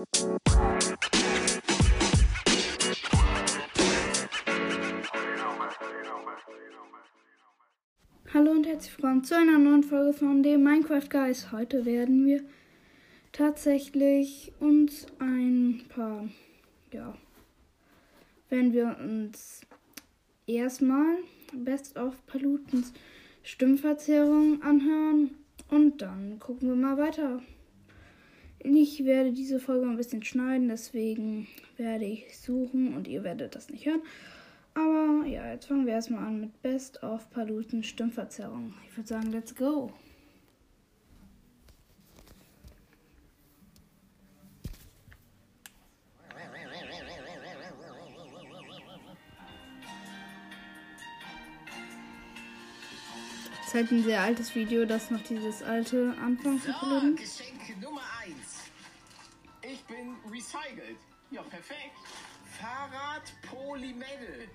Hallo und herzlich willkommen zu einer neuen Folge von dem Minecraft Guys. Heute werden wir tatsächlich uns ein paar, ja, werden wir uns erstmal Best of Palutens Stimmverzerrung anhören und dann gucken wir mal weiter. Ich werde diese Folge ein bisschen schneiden, deswegen werde ich suchen und ihr werdet das nicht hören. Aber ja, jetzt fangen wir erstmal an mit Best of Paluten Stimmverzerrung. Ich würde sagen, let's go. Das ist halt ein sehr altes Video, das noch dieses alte Anfang So. Geschenk Nummer 1. Ich bin recycelt. Ja, perfekt. Fahrrad Polymetal.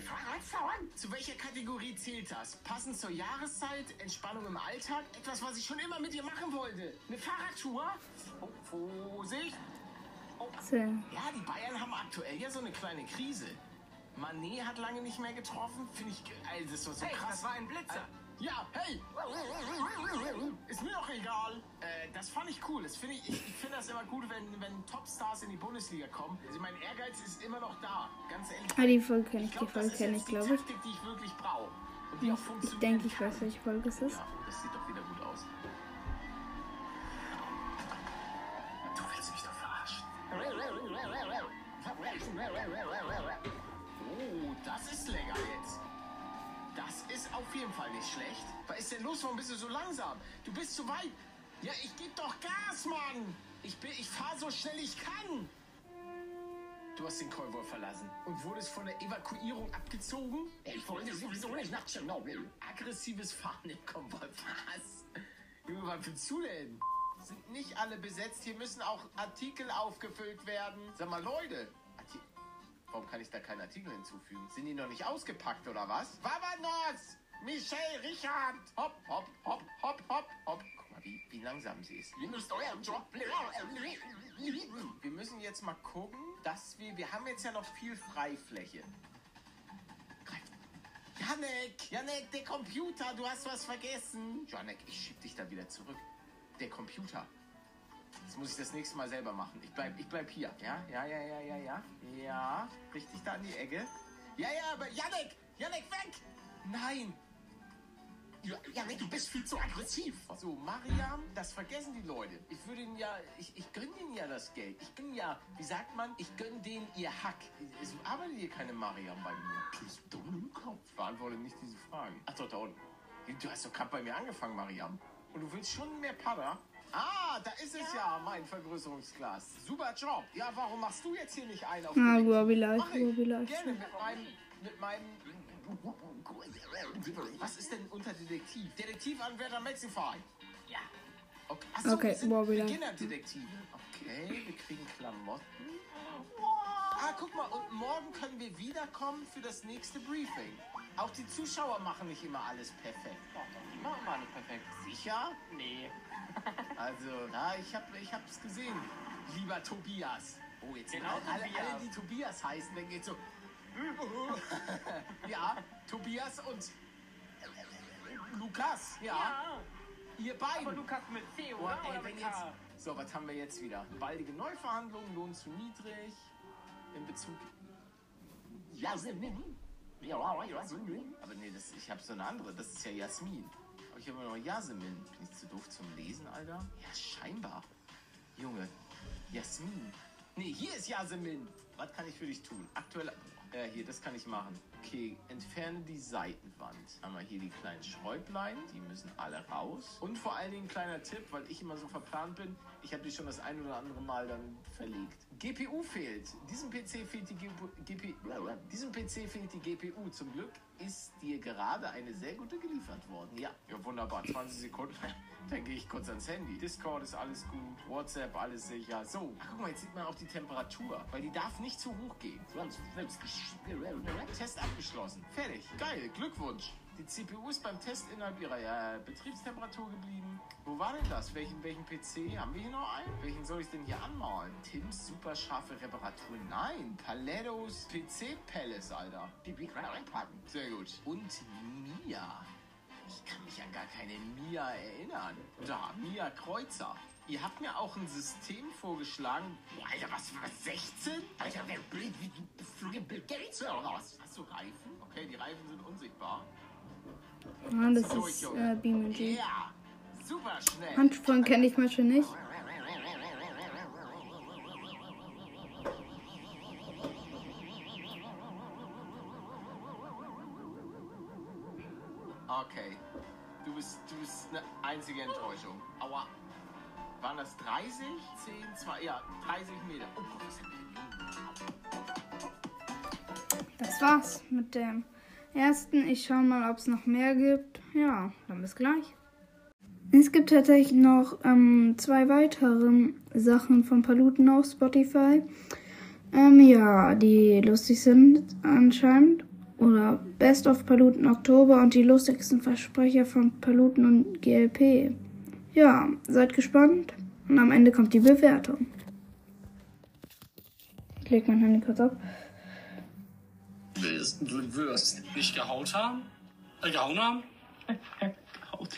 Fahrradfahren? Zu welcher Kategorie zählt das? Passend zur Jahreszeit, Entspannung im Alltag, etwas, was ich schon immer mit dir machen wollte. Eine Fahrradtour? Oh, Vorsicht. Oh, ja, die Bayern haben aktuell ja so eine kleine Krise. Mané hat lange nicht mehr getroffen. Finde ich, ey, das doch so Hey, krass. das war ein Blitzer. Äh, Ja, hey! Ist mir doch egal. Äh, das fand ich cool. Das finde ich, ich, ich finde das immer gut, wenn, wenn Topstars in die Bundesliga kommen. Also mein Ehrgeiz ist immer noch da. Ganz ehrlich. Ah, die Folge kenne ich, die Folge ist kenne ich, die glaube ich. Taktik, die ich wirklich brauche. Die Ich funktioniert. denke, ich weiß, welche Folge es ist. Ja, das sieht doch wieder gut aus. Du willst mich doch verarschen. Jeden Fall nicht schlecht. Was ist denn los? Warum bist du so langsam? Du bist zu weit. Ja, ich geb doch Gas, Mann. Ich, bin, ich fahre so schnell ich kann. Du hast den Konvoi verlassen und wurdest von der Evakuierung abgezogen? Ich wollte sowieso nicht nach Tschernobyl. Aggressives Fahren im Konvoi. Was? Junge, was willst du denn? Sind nicht alle besetzt. Hier müssen auch Artikel aufgefüllt werden. Sag mal, Leute. Arti Warum kann ich da keinen Artikel hinzufügen? Sind die noch nicht ausgepackt oder was? Vavanos! Michel, Richard! Hopp, hopp, hopp, hopp, hopp, hopp. Guck mal, wie, wie langsam sie ist. Ihr müsst euren Job Wir müssen jetzt mal gucken, dass wir... Wir haben jetzt ja noch viel Freifläche. Janek, Janek, der Computer, du hast was vergessen. Janek, ich schieb dich da wieder zurück. Der Computer. Jetzt muss ich das nächste Mal selber machen. Ich bleib, ich bleib hier. Ja, ja, ja, ja, ja, ja. Ja, richtig da an die Ecke. Ja, ja, aber Janek, Janek, weg! Nein! Ja, Janek, du bist viel zu aggressiv. So, Mariam, das vergessen die Leute. Ich würde ihnen ja, ich, ich gönne ihnen ja das Geld. Ich gönne ja, wie sagt man, ich gönne denen ihr Hack. Es arbeitet hier keine Mariam bei mir. Bist du dumm im Kopf? Beantworte nicht diese Fragen. Ach doch, da unten. Du hast doch gerade bei mir angefangen, Mariam. Und du willst schon mehr Pada? Ah, da ist es ja, mein Vergrößerungsglas. Super Job. Ja, warum machst du jetzt hier nicht ein auf Ah? Robbie Life, Life. Gerne mit meinem, mit meinem... Was ist denn unter Detektiv? Detektivanwärter Maxify. Ja. Okay, Ach so, Okay, wir sind. Beginnerdetektive. Okay, wir kriegen Klamotten. Ah, guck mal, und morgen können wir wiederkommen für das nächste Briefing. Auch die Zuschauer machen nicht immer alles perfekt. Die machen mal nicht perfekt. Sicher? Nee. Also, na, ich hab, ich hab's gesehen. Lieber Tobias. Oh, jetzt Genau, alle, alle, die Tobias heißen, dann geht's so. ja, Tobias und Lukas, ja. Ja. Ihr Aber beiden. Lukas mit C, oder? ey, Oder wenn jetzt. So, was haben wir jetzt wieder? Baldige Neuverhandlungen, Lohn zu niedrig. In Bezug. Jasmin. Aber nee, das, ich habe so eine andere. Das ist ja Jasmin. Aber ich habe noch Jasmin. Bin ich zu doof zum Lesen, Alter? Ja, scheinbar. Junge, Jasmin. Nee, hier ist Jasmin. Was kann ich für dich tun? Aktuell. Äh, hier, das kann ich machen. Okay, entferne die Seitenwand. Wir hier die kleinen Schräublein. Die müssen alle raus. Und vor allen Dingen ein kleiner Tipp, weil ich immer so verplant bin. Ich habe die schon das ein oder andere Mal dann verlegt. GPU fehlt. Diesem PC fehlt die GPU. GP, diesem PC fehlt die GPU. Zum Glück ist dir gerade eine sehr gute geliefert worden. Ja, ja wunderbar. 20 Sekunden. Dann gehe ich kurz ans Handy. Discord ist alles gut. WhatsApp alles sicher. So, ach, guck mal, jetzt sieht man auch die Temperatur. Weil die darf nicht zu hoch gehen. Test abgeschlossen. Fertig. Geil. Glückwunsch. Die CPU ist beim Test innerhalb ihrer äh, Betriebstemperatur geblieben. Wo war denn das? Welchen, welchen PC? Haben wir hier noch einen? Welchen soll ich denn hier anmalen? Tims super scharfe Reparatur? Nein. Palettos PC Palace, Alter. Die Big packen. Sehr gut. Und Mia. Ich kann mich an gar keine Mia erinnern. Da, Mia Kreuzer. Ihr habt mir auch ein System vorgeschlagen. Boah, Alter, was war das? 16? Alter, wer blöd wie du Bill Gates oder was? Hast du Reifen? Okay, die Reifen sind unsichtbar. Ah, das ist äh, super schnell. Handsprung kenne ich mal schon nicht. Okay. Du bist, du bist eine einzige Enttäuschung. Aua. Waren das 30? 10, 2, ja, 30 Meter. Oh ein Das war's mit dem ersten. Ich schaue mal, ob es noch mehr gibt. Ja, dann bis gleich. Es gibt tatsächlich noch ähm, zwei weitere Sachen von Paluten auf Spotify. Ähm, ja, die lustig sind anscheinend. Oder Best of Paluten Oktober und die lustigsten Versprecher von Paluten und GLP. Ja, seid gespannt. Und am Ende kommt die Bewertung. Ich leg mein Handy kurz auf. Willst, wirst. Nicht gehaut haben? Äh, gehauen haben? gehaut.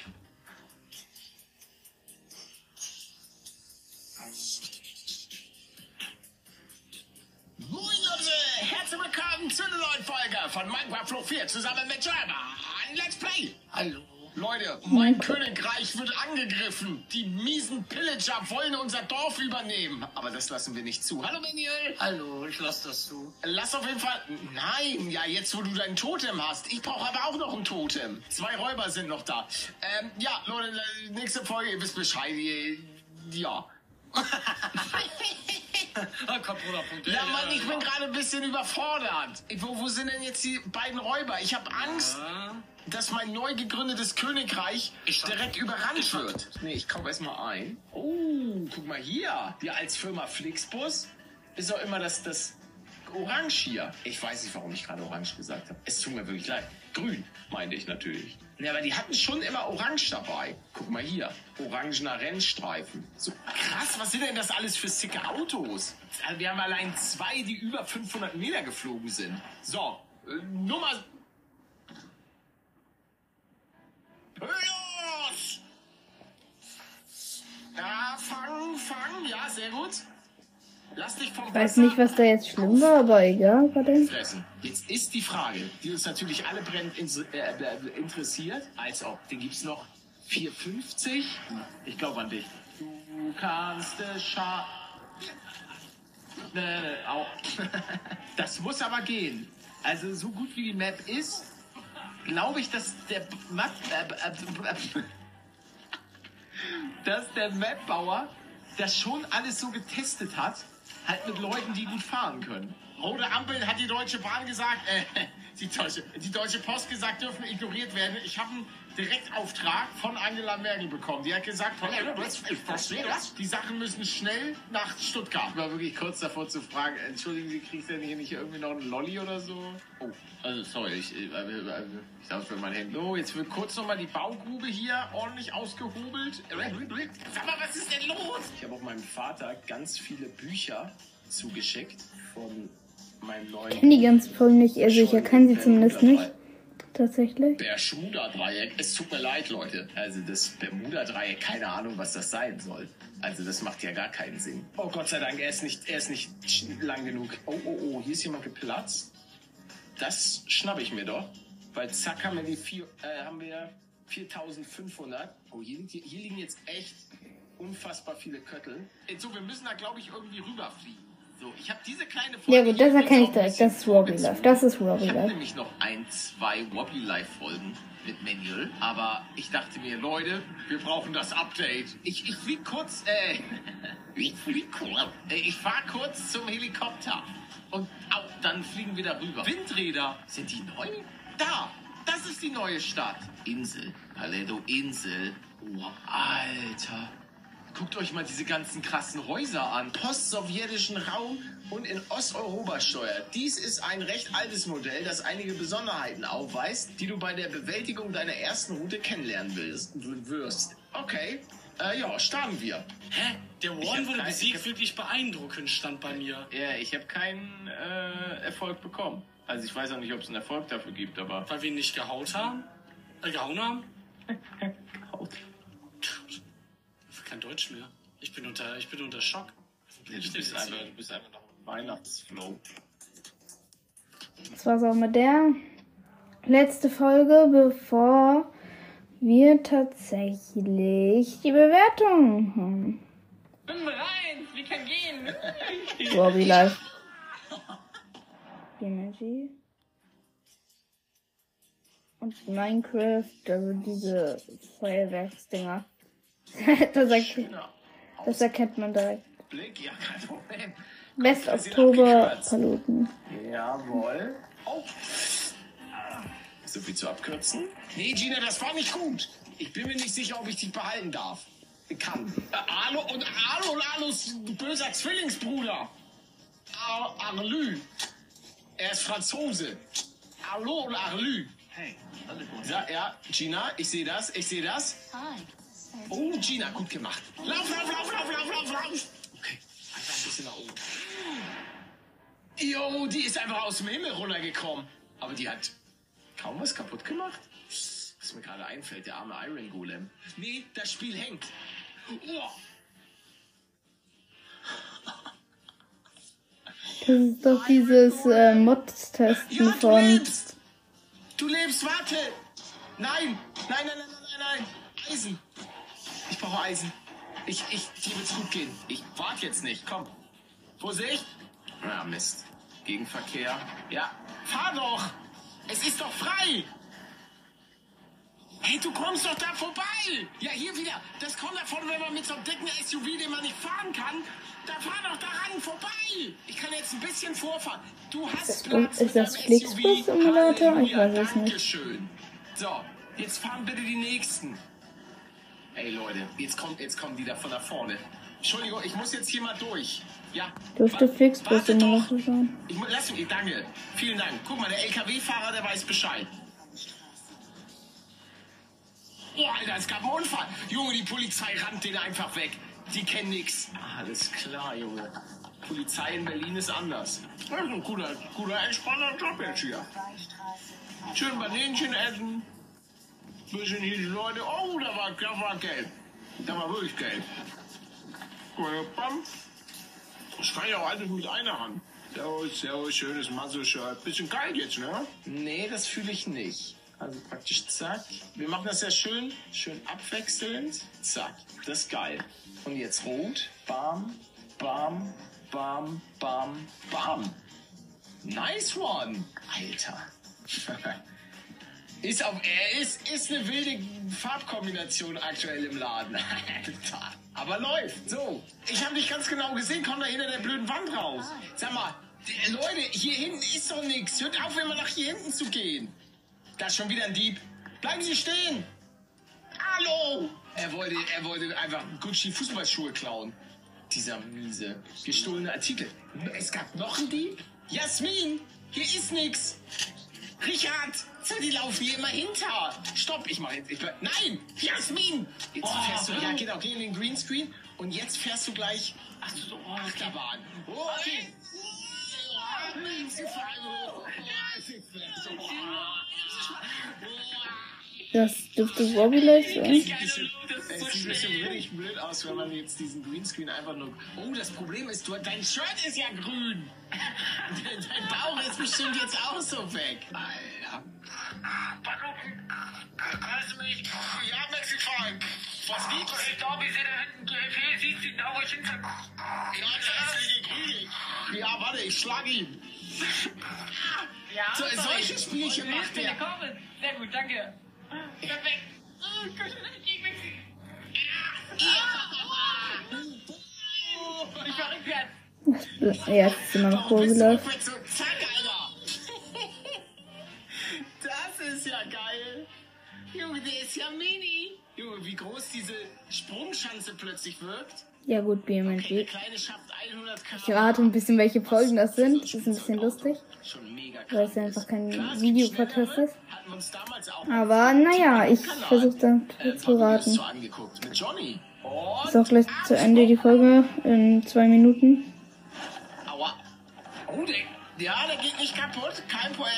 Moin Leute, herzlich willkommen zu einer neuen Folge von Minecraft Flow 4 zusammen mit. Ein Let's Play. Hallo. Leute, mein Königreich wird angegriffen. Die miesen Pillager wollen unser Dorf übernehmen. Aber das lassen wir nicht zu. Hallo Manuel. Hallo, ich lass das zu. Lass auf jeden Fall. Nein, ja, jetzt wo du dein Totem hast. Ich brauche aber auch noch ein Totem. Zwei Räuber sind noch da. Ähm, ja, Leute, nächste Folge, ihr wisst Bescheid. Ihr, ja. Ah. Ja, Mann, ich bin gerade ein bisschen überfordert. Wo, wo sind denn jetzt die beiden Räuber? Ich habe Angst, Ah, dass mein neu gegründetes Königreich Ich direkt überrannt ich wird. Nee, ich kaufe erstmal ein. Oh, guck mal hier. Wir als Firma Flixbus ist auch immer das, das Orange hier. Ich weiß nicht, warum ich gerade Orange gesagt habe. Es tut mir wirklich leid. Grün, meinte ich natürlich. Ja, aber die hatten schon immer Orange dabei. Guck mal hier. Orangener Rennstreifen. So krass, was sind denn das alles für sicke Autos? Also wir haben allein zwei, die über 500 Meter geflogen sind. So, äh, Nummer Los! Ja, fang, fang. Ja, sehr gut. Lass dich vom Ich weiß nicht, was da jetzt schlimm war, aber egal. Warte. fressen. Jetzt ist die Frage, die uns natürlich alle brennend äh, äh, interessiert, als ob, den gibt's noch 4,50? Ich glaube an dich. Du kannst es schaffen. Nee, nee, au. Das muss aber gehen. Also so gut wie die Map ist, glaube ich, dass der Map, äh, äh, dass der Mapbauer das schon alles so getestet hat, halt mit Leuten, die gut fahren können. Rote Ampeln hat die Deutsche Bahn gesagt, äh, die Deutsche, die Deutsche Post gesagt, dürfen ignoriert werden. Ich habe einen Direktauftrag von Angela Merkel bekommen. Die hat gesagt, ich verstehe das. Die Sachen müssen schnell nach Stuttgart. Ich war wirklich kurz davor zu fragen, entschuldigen Sie, kriegst du denn hier nicht irgendwie noch einen Lolli oder so? Oh, also sorry, ich, äh, äh, ich darf für mein Handy. So, jetzt wird kurz nochmal die Baugrube hier ordentlich ausgehobelt. Sag mal, was ist denn los? Ich habe auch meinem Vater ganz viele Bücher zugeschickt von meinem neuen Ich kenne die ganzen Folgen nicht, also ich erkenne sie zumindest nicht. Tatsächlich. Bermuda-Dreieck. Es tut mir leid, Leute. Also das Bermuda-Dreieck, keine Ahnung, was das sein soll. Also das macht ja gar keinen Sinn. Oh Gott sei Dank, er ist nicht, er ist nicht lang genug. Oh, oh, oh, hier ist jemand geplatzt. Das schnapp ich mir doch. Weil zack haben wir die vier, äh, haben wir 4500. Oh, hier, hier liegen jetzt echt unfassbar viele Köttel. So, wir müssen da, glaube ich, irgendwie rüberfliegen. So, ich habe diese kleine Ja gut, das erkenne ich direkt. Das ist vorgezogen. Life. Das ist Robbie Ich habe Life. nämlich noch ein, zwei Wobbly Life Folgen mit Manual, aber ich dachte mir, Leute, wir brauchen das Update. Ich, ich flieg kurz, äh, ich flieg kurz, äh, ich fahr kurz zum Helikopter und au, dann fliegen wir darüber. Windräder, sind die neu? Da, das ist die neue Stadt. Insel, Paleto Insel. Oh, Alter. Guckt euch mal diese ganzen krassen Häuser an. Postsowjetischen Raum und in Osteuropa steuert. Dies ist ein recht altes Modell, das einige Besonderheiten aufweist, die du bei der Bewältigung deiner ersten Route kennenlernen willst, wirst. Okay, Äh, ja, starten wir. Hä? Der Warren hab wurde kein- besiegt, wirklich beeindruckend, stand bei mir. Ja, ich habe keinen äh, Erfolg bekommen. Also ich weiß auch nicht, ob es einen Erfolg dafür gibt, aber... Weil wir ihn nicht gehaut haben? Äh, gehauen haben? Kein Deutsch mehr. Ich bin unter, ich bin unter Schock. Nee, du, bist einfach, du bist einfach noch im Weihnachtsflow. Das war's auch mit der letzte Folge, bevor wir tatsächlich die Bewertung haben. Bin bereit, wie kann gehen? Bobby Live. Energy. Und Minecraft, also diese Feuerwerksdinger. das, erkennt, das erkennt man direkt. Ausblick, ja, kein Problem. West Oktober. Paluten. Jawohl. Oh. So viel zu abkürzen? Nee, Gina, das war nicht gut. Ich bin mir nicht sicher, ob ich dich behalten darf. Kann. Äh, Arlo und Arlo und Arlos böser Zwillingsbruder. Ar Arlü. Er ist Franzose. Arlo und Arlü. Hey, alle gut. Ja, ja, Gina, ich sehe das, ich sehe das. Hi. Oh, Gina, gut gemacht. Lauf, lauf, lauf, lauf, lauf, lauf, lauf. Okay, einfach ein bisschen nach oben. Jo, die ist einfach aus dem Himmel runtergekommen. Aber die hat kaum was kaputt gemacht. Was mir gerade einfällt, der arme Iron Golem. Nee, das Spiel hängt. Oh, Das ist doch dieses äh, Mod-Testen ja, du von. lebst. Du lebst, warte. Nein, nein, nein, nein, nein, nein, nein. Eisen. Ich brauche Eisen. Ich, ich, dir wird's gut gehen. Ich warte jetzt nicht. Komm. Vorsicht. Ja, Mist. Gegenverkehr. Ja, fahr doch. Es ist doch frei. Hey, du kommst doch da vorbei. Ja, hier wieder. Das kommt davon, wenn man mit so einem dicken SUV, den man nicht fahren kann, da fahr doch daran vorbei. Ich kann jetzt ein bisschen vorfahren. Du hast Ist das- Platz ist mit das deinem Flixbus SUV. Simulator? Ich weiß es nicht. Dankeschön. So, jetzt fahren bitte die nächsten. Ey Leute, jetzt kommt, jetzt kommen die da von da vorne. Entschuldigung, ich muss jetzt hier mal durch. Ja. Dürfte Flixbus warte doch. Simulator sein. Ich lass mich, danke. Vielen Dank. Guck mal, der LKW-Fahrer, der weiß Bescheid. Oh, Alter, es gab einen Unfall. Junge, die Polizei rannt den einfach weg. Die kennen nix. Alles klar, Junge. Polizei in Berlin ist anders. Das ist ein guter, guter, entspannter Job jetzt hier. Schön Bananchen essen. Bisschen hier die Leute. Oh, da war, da war gelb. Da war wirklich. Guck mal, bam. Das kann ja auch alles mit einer Hand. Servus, servus, schönes Muscle-Shirt. Bisschen geil jetzt, ne? Nee, das fühle ich nicht. Also praktisch zack. Wir machen das ja schön, schön abwechselnd. Zack, das ist geil. Und jetzt rot. Bam, bam, bam, bam, bam. Nice one. Alter. Ist, auf, er ist, ist eine wilde Farbkombination aktuell im Laden. Alter. Aber läuft. So, ich habe nicht ganz genau gesehen, komm da hinter der blöden Wand raus. Sag mal, Leute, hier hinten ist doch nichts. Hört auf, immer nach hier hinten zu gehen. Da ist schon wieder ein Dieb. Bleiben Sie stehen. Hallo. Er wollte, er wollte einfach Gucci Fußballschuhe klauen. Dieser miese, gestohlene Artikel. Es gab noch einen Dieb? Jasmin, hier ist nix. Richard, die laufen hier immer hinter. Stopp, ich mach jetzt. Ich, nein, Jasmin. Jetzt fährst du, ja genau, geh in den Greenscreen und jetzt fährst du gleich. Ach so, oh, Achterbahn. Oh, okay. Sie fahren hoch. Ja, sie fahren so. Das dürfte Bobby Live sein. Es sieht ein bisschen- es sieht ein bisschen richtig blöd aus, wenn man jetzt diesen Greenscreen einfach nur. Oh, das Problem ist, du, dein Shirt ist ja grün. Dein Bauch ist bestimmt jetzt auch so weg. Alter. Kannst du mich? Ja, Mexiko. Was gibt's? Ich glaube, ich sehe da hinten, hier siehst du genau, wo ich hinter. Ja, der fliege Grün. Ja, warte, ich schlag ihn. Ja, So, solche Spielchen macht ist gekommen? Sehr gut, danke. Ja, es ist immer noch Alter. Das ist ja geil. Junge, der ist ja mini. Junge, wie groß diese Sprungschanze plötzlich wirkt. Ja gut, Der BMG. Kleine schafft 100 km. Ich rate ein bisschen, welche Folgen das sind. Das ist ein bisschen lustig, weil es ja einfach ist. kein Klar, es Aber naja, ich versuche dann äh, zu raten. Ist auch gleich zu Ende die Folge in zwei Minuten. Aua. Oh, der, ja, der geht nicht kaputt. Kein Problem.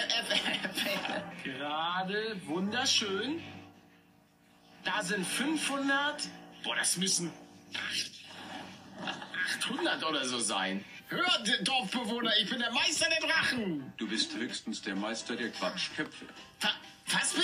Gerade, wunderschön. Da sind 500. Boah, das müssen 800 oder so sein. Hört, Dorfbewohner, ich bin der Meister der Drachen. Du bist höchstens der Meister der Quatschköpfe. Wa- Was will?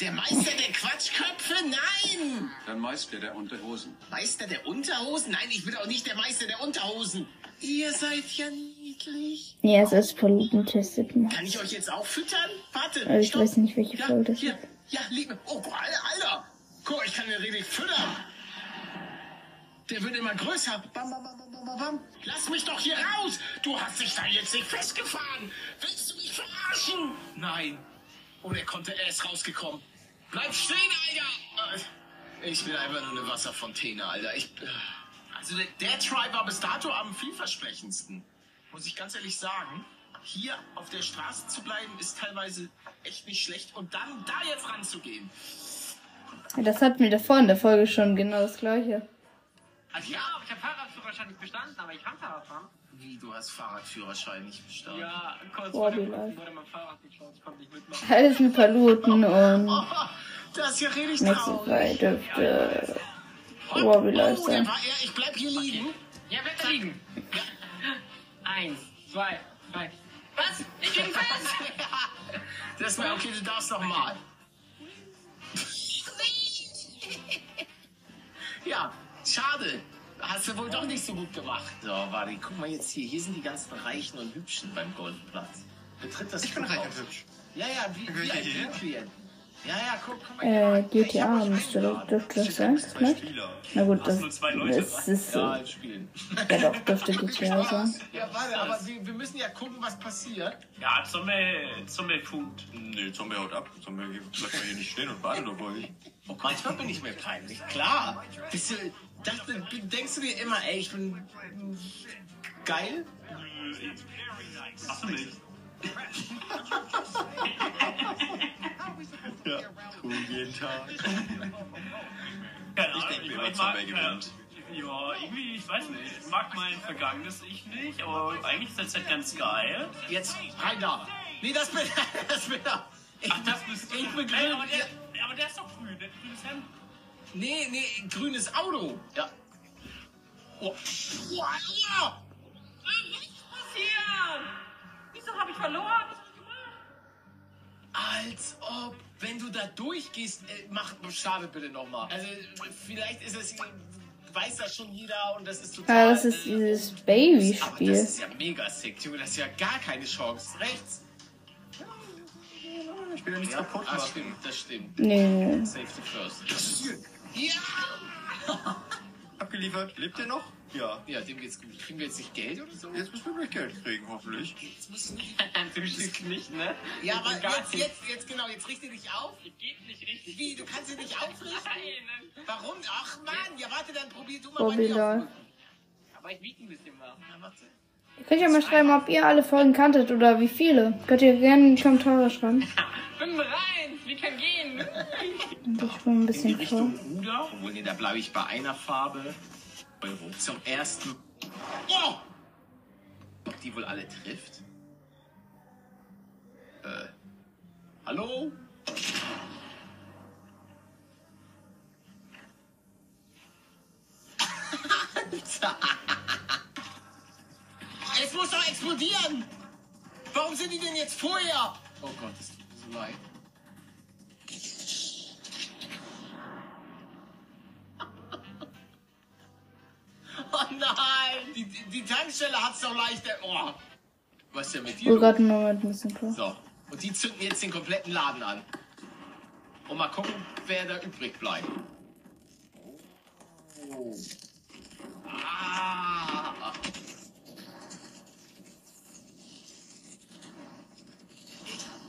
Der Meister der Quatschköpfe? Nein! Dann Meister der Unterhosen. Meister der Unterhosen? Nein, ich bin auch nicht der Meister der Unterhosen. Ihr seid ja niedlich. Ja, es ist Paluten-testet. Kann ich euch jetzt auch füttern? Warte. Also ich stopp. weiß nicht, welche ja, Folge das hier. ist. Ja, lieb mir. Oh, Alter, Alter. Guck, ich kann den richtig füttern. Der wird immer größer. Bam, bam, bam, bam, bam, bam. Lass mich doch hier raus. Du hast dich da jetzt nicht festgefahren. Willst du mich verarschen? Nein. Oh, der konnte, er ist rausgekommen. Bleib stehen, Alter. Äh, Ich bin einfach nur eine Wasserfontäne, Alter. Ich, äh, also der, der Try war bis dato am vielversprechendsten. Muss ich ganz ehrlich sagen. Hier auf der Straße zu bleiben, ist teilweise echt nicht schlecht. Und dann da jetzt ranzugehen. Das hatten wir davor in der Folge schon genau das gleiche. Also, Ja, aber ich habe Fahrradführerschein nicht bestanden, aber ich kann Fahrrad fahren. Wie, du hast Fahrradführerschein nicht bestanden? Ja, kurz vor dem wurde mein Fahrrad geklaut, ich konnte nicht mitmachen. Alles mit Paluten und Oh, das ist ja richtig nächste traurig. Dürfte. Wobby Live oh, der sein. war er. Ich bleib hier liegen. Ja, bleib da liegen. Eins, zwei, drei. Was? Ich bin fest! Das war okay, du darfst noch mal. Ja, schade. Hast du wohl doch nicht so gut gemacht. So, warte, guck mal jetzt hier. Hier sind die ganzen Reichen und Hübschen beim Golfplatz. Betritt das Ich bin reich und hübsch. Ja, ja, wie, wie ein? VIP-Klient. Ja, ja, guck, guck mal. hier äh. Ich GTA müsste eingeladen. dürfte das sein, vielleicht? Na gut, das, nur zwei Leute das ist Ja, so. Ja doch, dürfte GTA sein. Ja, warte, aber wir, wir müssen ja gucken, was passiert. Ja, Zombie, Zombie-Punkt. Nee, Zombie haut ab. Zombie bleibt mal hier nicht stehen und wartet auf euch. Oh, manchmal bin ich mir peinlich. Klar. Bist du, dachte, denkst du dir immer, ey, ich bin geil? Hast du nicht? Ja, tu jeden Tag. Keine Ich Ahnung, denk mir immer, mag- Zombie gewinnt. Ja, irgendwie, ich weiß nicht. Ich mag mein vergangenes Ich nicht, aber eigentlich ist das halt ganz geil. Jetzt rein da. Nee, das bin, das bin da. Ich, Ach, das bist du. Ich bin grün. aber, der, aber der ist doch grün, der hat grünes Hemd. Nee, nee, grünes Auto. Ja. Oh. Wow. Was passiert? Wieso habe ich verloren? Was hab ich gemacht? Als ob, wenn du da durchgehst, äh, mach, starte bitte nochmal. Also, vielleicht ist es, weiß das schon jeder und das ist total. Ah, das ist äh, dieses Aber das Babyspiel. ist ja mega sick, Junge. Das ist ja gar keine Chance. Rechts. Ich will ja nichts Ja, kaputt machen. stimmt, das stimmt. Nee, nee. Safety first. Ja! Abgeliefert. Lebt ihr noch? Ja. Ja, dem geht's gut. Kriegen wir jetzt nicht Geld oder so? Jetzt müssen wir gleich Geld kriegen, hoffentlich. Jetzt müssen Zum Stück nicht, ne? Ja, aber jetzt, jetzt, jetzt genau, jetzt richte dich auf. Geht nicht richtig. Wie, du kannst dich nicht aufrichten? Nein, Warum? Ach Mann, ja warte, dann probier du mal bei Bobby mir lol. aufdrücken. aber ich wiege ein bisschen was. Ja, warte. Ihr könnt ja mal schreiben, ob ihr alle Folgen kanntet oder wie viele. Könnt ihr gerne in die Kommentare schreiben. Bin bereit, wir können gehen. Ich bin ein In die bisschen vor. Richtung Ruder. Obwohl, nee, da bleibe ich bei einer Farbe. Euro. Zum ersten. Oh! Ob die wohl alle trifft? Äh. Hallo? es muss doch explodieren! Warum sind die denn jetzt vorher? Oh Gott, das tut mir so leid. Oh nein! Die, die, Tankstelle hat's doch leicht. Oh. Was ist denn mit dir? Oh? Gott, einen Moment, ein bisschen vor. So. Und die zünden jetzt den kompletten Laden an. Und mal gucken, wer da übrig bleibt. Oh. Ah.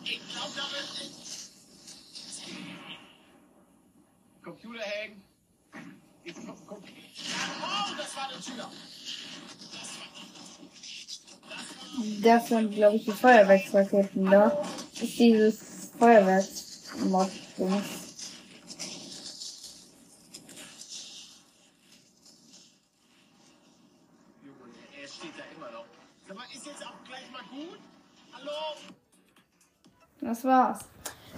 Ich, ich glaube, da wird nicht. Computer hängen. Ich, guck, guck. Das sind, glaube ich, die Feuerwerksraketen da. Das ist dieses Feuerwerksmod. Das war's.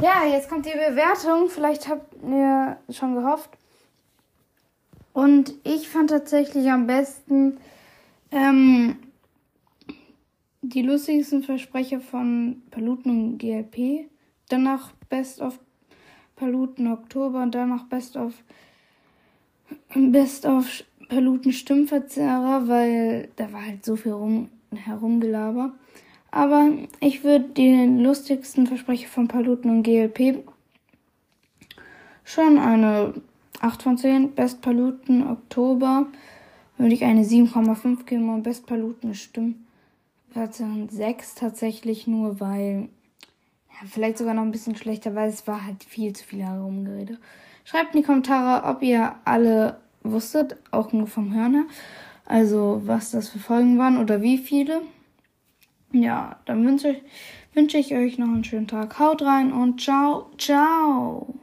Ja, jetzt kommt die Bewertung. Vielleicht habt ihr schon gehofft. Und ich fand tatsächlich am besten ähm, die lustigsten Versprecher von Paluten und GLP. Danach Best of Paluten Oktober und danach Best of Best of Paluten Stimmverzerrer, weil da war halt so viel rum, herumgelaber. Aber ich würde den lustigsten Versprecher von Paluten und GLP schon eine 8 von 10. Best Paluten Oktober würde ich eine 7,5 geben und Best Paluten Stimmverzerrer 6 tatsächlich nur, weil ja, vielleicht sogar noch ein bisschen schlechter, weil es war halt viel zu viel herumgerede. Schreibt in die Kommentare, ob ihr alle wusstet, auch nur vom Hören her. Also, was das für Folgen waren oder wie viele. Ja, dann wünsche ich, wünsche ich euch noch einen schönen Tag. Haut rein und ciao, ciao.